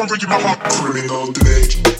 I'm breaking my heart. Criminal today.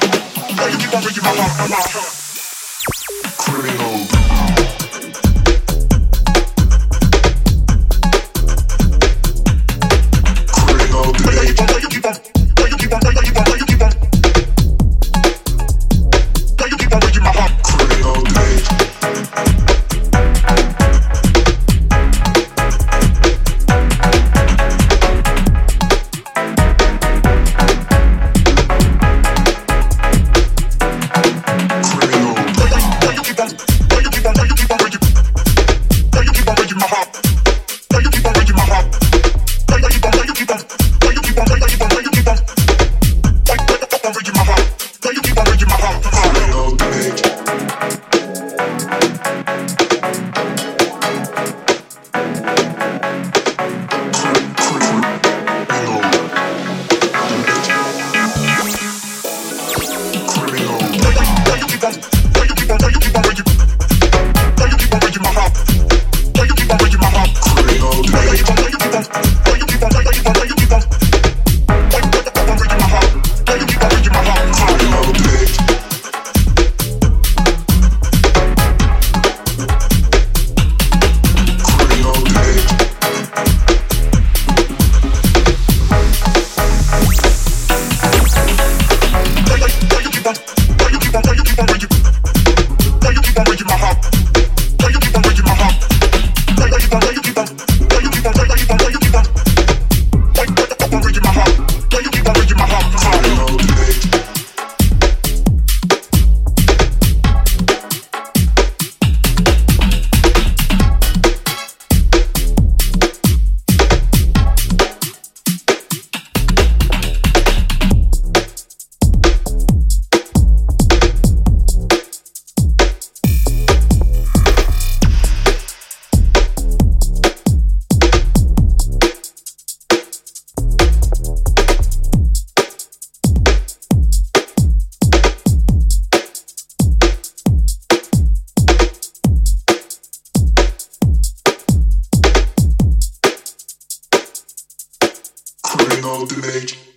Criminal. already an ultimate.